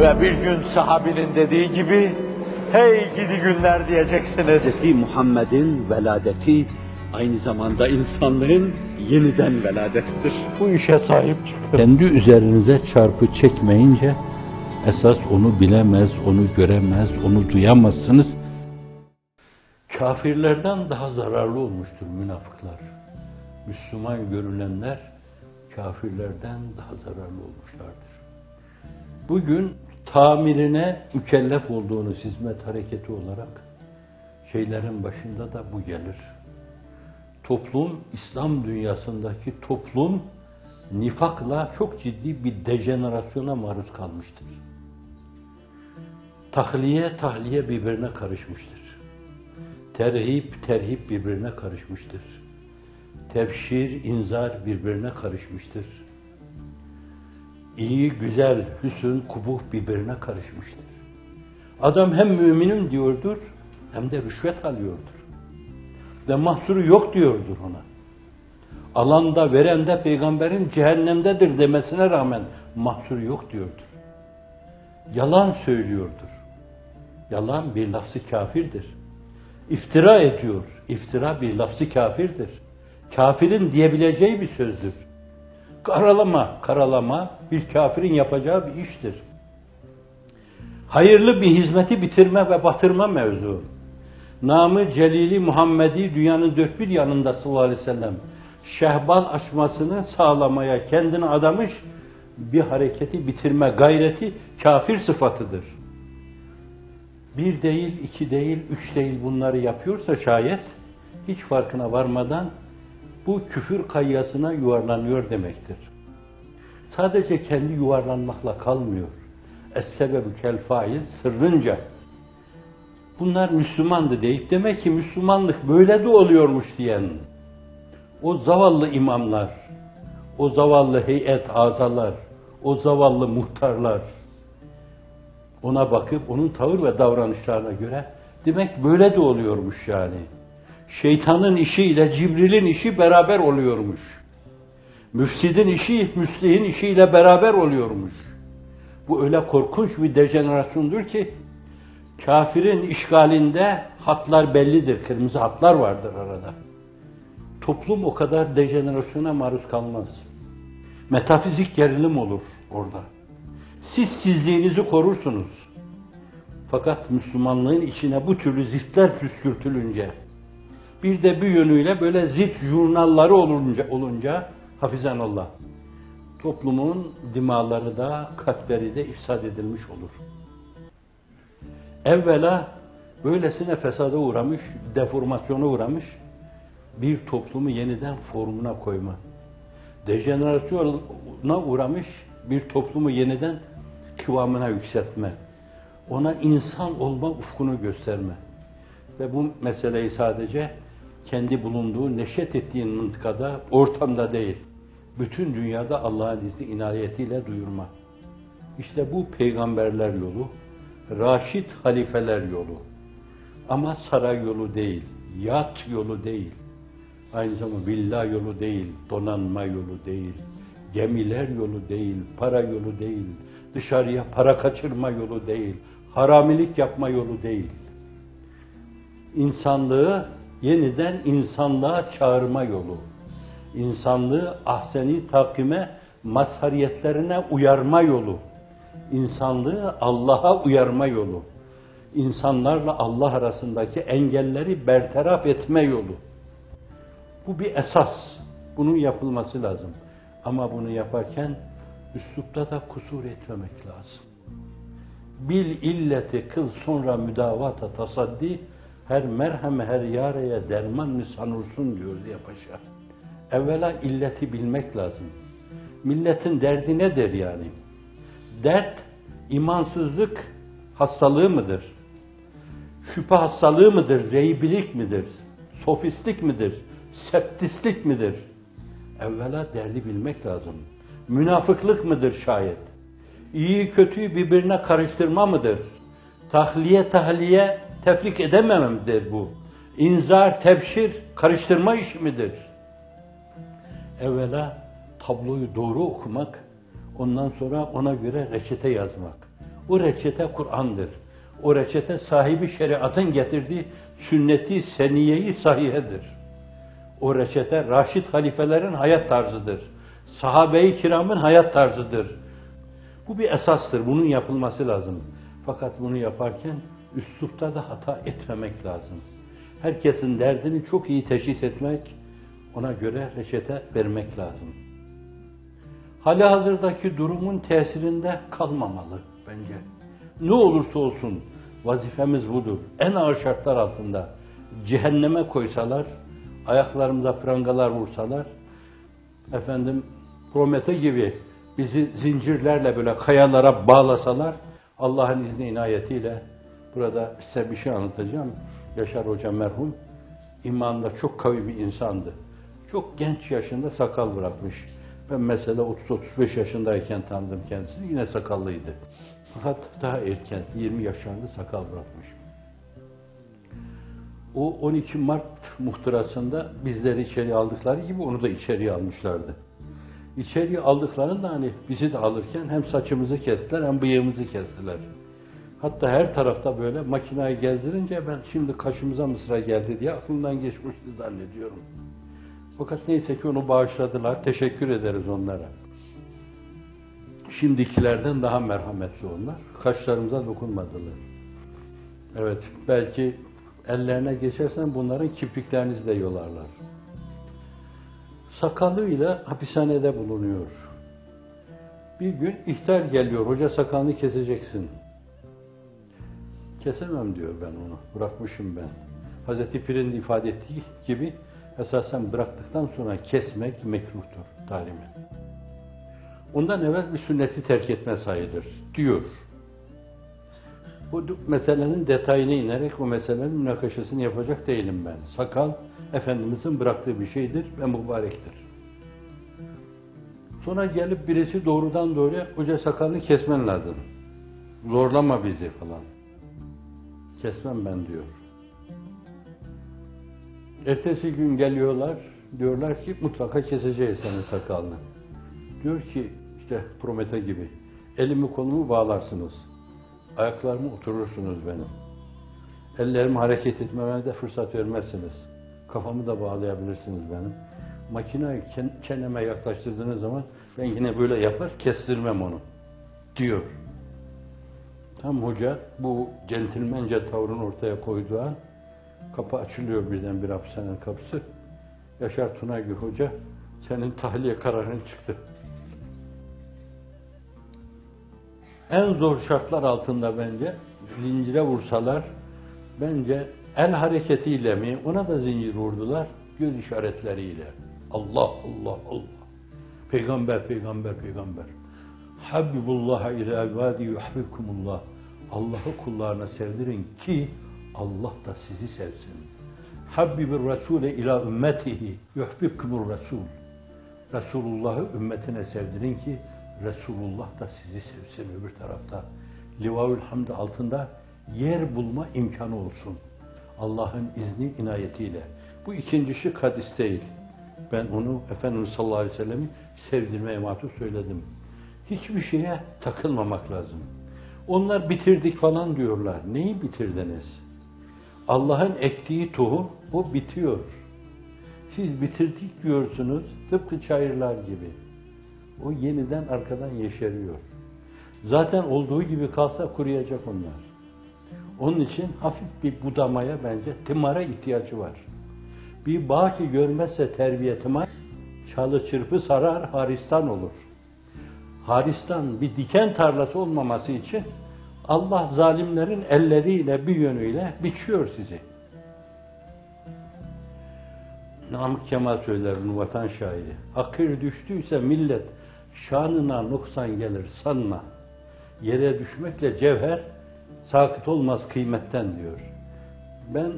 Ve bir gün sahabinin dediği gibi, hey gidi günler diyeceksiniz. Hz. Muhammed'in veladeti aynı zamanda insanlığın yeniden veladettir. Bu işe sahip çıkın. Kendi üzerinize çarpı çekmeyince esas onu bilemez, onu göremez, onu duyamazsınız. Kafirlerden daha zararlı olmuştur münafıklar. Müslüman görülenler kafirlerden daha zararlı olmuşlardır. Bugün tamirine mükellef olduğunuz hizmet hareketi olarak şeylerin başında da bu gelir. Toplum, İslam dünyasındaki toplum nifakla çok ciddi bir dejenerasyona maruz kalmıştır. Tahliye, tahliye birbirine karışmıştır. Terhip, terhip birbirine karışmıştır. Tefşir, inzar birbirine karışmıştır. İyi, güzel, hüsün, kubuh birbirine karışmıştır. Adam hem müminim diyordur, hem de rüşvet alıyordur. Ve mahsuru yok diyordur ona. Alanda, verende peygamberin cehennemdedir demesine rağmen mahsuru yok diyordur. Yalan söylüyordur. Yalan bir lafzı kafirdir. İftira ediyor. İftira bir lafzı kafirdir. Kafirin diyebileceği bir sözdür. Karalama, karalama bir kafirin yapacağı bir iştir. Hayırlı bir hizmeti bitirme ve batırma mevzu. Namı Celili Muhammedi dünyanın dört bir yanında sallallahu aleyhi ve sellem şehbal açmasını sağlamaya kendini adamış bir hareketi bitirme gayreti kafir sıfatıdır. Bir değil, iki değil, üç değil bunları yapıyorsa şayet hiç farkına varmadan bu küfür kayyasına yuvarlanıyor demektir. Sadece kendi yuvarlanmakla kalmıyor. Es-sebebü kel fail sırrınca. Bunlar Müslümandı deyip demek ki Müslümanlık böyle de oluyormuş diyen o zavallı imamlar, o zavallı heyet azalar, o zavallı muhtarlar ona bakıp onun tavır ve davranışlarına göre demek böyle de oluyormuş yani. Şeytanın işiyle Cibril'in işi beraber oluyormuş. Müfsidin işi müslihin işiyle beraber oluyormuş. Bu öyle korkunç bir dejenerasyondur ki kafirin işgalinde hatlar bellidir. Kırmızı hatlar vardır arada. Toplum o kadar dejenerasyona maruz kalmaz. Metafizik gerilim olur orada. Siz sizliğinizi korursunuz. Fakat Müslümanlığın içine bu türlü ziftler püskürtülünce, bir de bir yönüyle böyle zift jurnalları olunca, olunca hafizan Allah, toplumun dimaları da, kalpleri de ifsad edilmiş olur. Evvela böylesine fesada uğramış, deformasyona uğramış bir toplumu yeniden formuna koyma. Dejenerasyona uğramış bir toplumu yeniden kıvamına yükseltme. Ona insan olma ufkunu gösterme. Ve bu meseleyi sadece kendi bulunduğu, neşet ettiğin mıntıkada, ortamda değil, bütün dünyada Allah'ın izni inayetiyle duyurma. İşte bu peygamberler yolu, raşit halifeler yolu. Ama saray yolu değil, yat yolu değil. Aynı zamanda villa yolu değil, donanma yolu değil, gemiler yolu değil, para yolu değil, dışarıya para kaçırma yolu değil, haramilik yapma yolu değil. İnsanlığı yeniden insanlığa çağırma yolu. İnsanlığı ahseni takime, mazhariyetlerine uyarma yolu. İnsanlığı Allah'a uyarma yolu. İnsanlarla Allah arasındaki engelleri bertaraf etme yolu. Bu bir esas. Bunun yapılması lazım. Ama bunu yaparken üslupta da kusur etmemek lazım. Bil illeti kıl sonra müdavata tasaddi her merhem her yareye derman mı sanursun diyor diye paşa. Evvela illeti bilmek lazım. Milletin derdi nedir yani? Dert imansızlık hastalığı mıdır? Şüphe hastalığı mıdır? Reybilik midir? Sofistik midir? Septislik midir? Evvela derdi bilmek lazım. Münafıklık mıdır şayet? İyi kötüyü birbirine karıştırma mıdır? Tahliye tahliye tefrik edemememdir bu. İnzar, tebşir, karıştırma işi midir? Evvela tabloyu doğru okumak, ondan sonra ona göre reçete yazmak. O reçete Kur'an'dır. O reçete sahibi şeriatın getirdiği sünneti seniyeyi sahihedir. O reçete Raşid halifelerin hayat tarzıdır. Sahabe-i kiramın hayat tarzıdır. Bu bir esastır. Bunun yapılması lazım. Fakat bunu yaparken üslupta da hata etmemek lazım. Herkesin derdini çok iyi teşhis etmek, ona göre reçete vermek lazım. Hali hazırdaki durumun tesirinde kalmamalı bence. Ne olursa olsun vazifemiz budur. En ağır şartlar altında cehenneme koysalar, ayaklarımıza prangalar vursalar, efendim Promete gibi bizi zincirlerle böyle kayalara bağlasalar, Allah'ın izni inayetiyle burada size bir şey anlatacağım. Yaşar Hoca merhum, imanında çok kavi bir insandı. Çok genç yaşında sakal bırakmış. Ben mesela 30-35 yaşındayken tanıdım kendisini, yine sakallıydı. Fakat daha erken, 20 yaşlarında sakal bırakmış. O 12 Mart muhtırasında bizleri içeri aldıkları gibi onu da içeriye almışlardı. İçeriye aldıklarında hani bizi de alırken hem saçımızı kestiler hem bıyığımızı kestiler. Hatta her tarafta böyle makinayı gezdirince ben şimdi kaşımıza mı sıra geldi diye aklımdan geçmişti zannediyorum. Fakat neyse ki onu bağışladılar. Teşekkür ederiz onlara. Şimdikilerden daha merhametli onlar. Kaşlarımıza dokunmadılar. Evet, belki ellerine geçersen bunların kirpiklerinizi de yolarlar. Sakalıyla hapishanede bulunuyor. Bir gün ihtar geliyor, hoca sakalını keseceksin. Kesemem diyor ben onu, bırakmışım ben. Hazreti Pir'in ifade ettiği gibi esasen bıraktıktan sonra kesmek mekruhtur talimen. Ondan evvel bir sünneti terk etme sayılır diyor. Bu meselenin detayına inerek o meselenin münakaşasını yapacak değilim ben. Sakal Efendimizin bıraktığı bir şeydir ve mübarektir. Sonra gelip birisi doğrudan doğruya hoca sakalını kesmen lazım. Zorlama bizi falan. Kesmem ben diyor. Ertesi gün geliyorlar, diyorlar ki mutlaka keseceğiz senin sakalını. Diyor ki işte Promete gibi elimi kolumu bağlarsınız. Ayaklarımı oturursunuz benim. Ellerimi hareket etmeme de fırsat vermezsiniz. Kafamı da bağlayabilirsiniz benim. Makineyi çeneme yaklaştırdığınız zaman ben yine böyle yapar kestirmem onu. Diyor. Tam hoca bu centilmence tavrını ortaya koyduğu an kapı açılıyor birden bir hapishanenin kapısı. Yaşar Tunagül Hoca senin tahliye kararın çıktı. En zor şartlar altında bence zincire vursalar bence el hareketiyle mi ona da zincir vurdular göz işaretleriyle. Allah Allah Allah. Peygamber peygamber peygamber. Habibullah ila ibadi yuhibbukumullah. Allah'ı kullarına sevdirin ki Allah da sizi sevsin. Habbibir Rasule ila ümmetihi yuhibbukumur Resul. Resulullah'ı ümmetine sevdirin ki Resulullah da sizi sevsin öbür tarafta. Livaül Hamd altında yer bulma imkanı olsun. Allah'ın izni inayetiyle. Bu ikinci şık hadis değil. Ben onu Efendimiz sallallahu aleyhi ve sellem'i sevdirmeye mahsus söyledim. Hiçbir şeye takılmamak lazım. Onlar bitirdik falan diyorlar. Neyi bitirdiniz? Allah'ın ektiği tohum o bitiyor. Siz bitirdik diyorsunuz tıpkı çayırlar gibi. O yeniden arkadan yeşeriyor. Zaten olduğu gibi kalsa kuruyacak onlar. Onun için hafif bir budamaya bence tımara ihtiyacı var. Bir bağ ki görmezse terbiye tımar, çalı çırpı sarar, haristan olur. Haristan bir diken tarlası olmaması için Allah zalimlerin elleriyle bir yönüyle biçiyor sizi. Namık Kemal söyler bunu vatan şairi. Akır düştüyse millet şanına noksan gelir sanma. Yere düşmekle cevher sakıt olmaz kıymetten diyor. Ben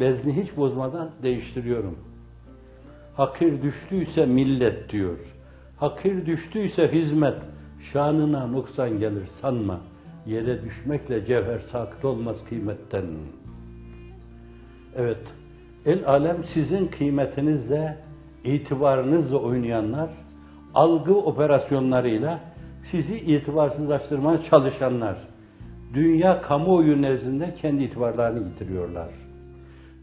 bezni hiç bozmadan değiştiriyorum. Hakir düştüyse millet diyor. Hakir düştüyse hizmet şanına noksan gelir sanma. Yere düşmekle cevher sakıt olmaz kıymetten. Evet, el alem sizin kıymetinizle, itibarınızla oynayanlar, algı operasyonlarıyla sizi itibarsızlaştırmaya çalışanlar, dünya kamuoyu nezdinde kendi itibarlarını yitiriyorlar.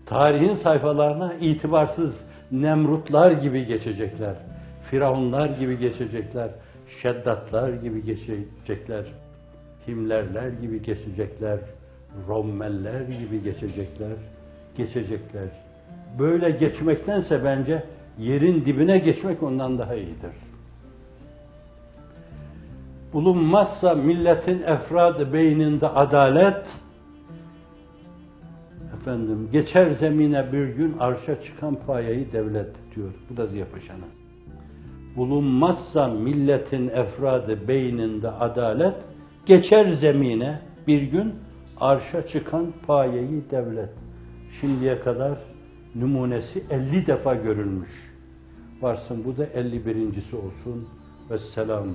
Tarihin sayfalarına itibarsız Nemrutlar gibi geçecekler. Firavunlar gibi geçecekler. Şeddatlar gibi geçecekler. Himlerler gibi geçecekler. Rommeller gibi geçecekler. Geçecekler. Böyle geçmektense bence yerin dibine geçmek ondan daha iyidir. Bulunmazsa milletin efradı beyninde adalet, efendim geçer zemine bir gün arşa çıkan payeyi devlet diyor. Bu da Ziya Paşa'nın. Bulunmazsa milletin efradı beyninde adalet, geçer zemine bir gün arşa çıkan payeyi devlet. Şimdiye kadar numunesi 50 defa görülmüş. Varsın bu da 51.si olsun. Vesselam.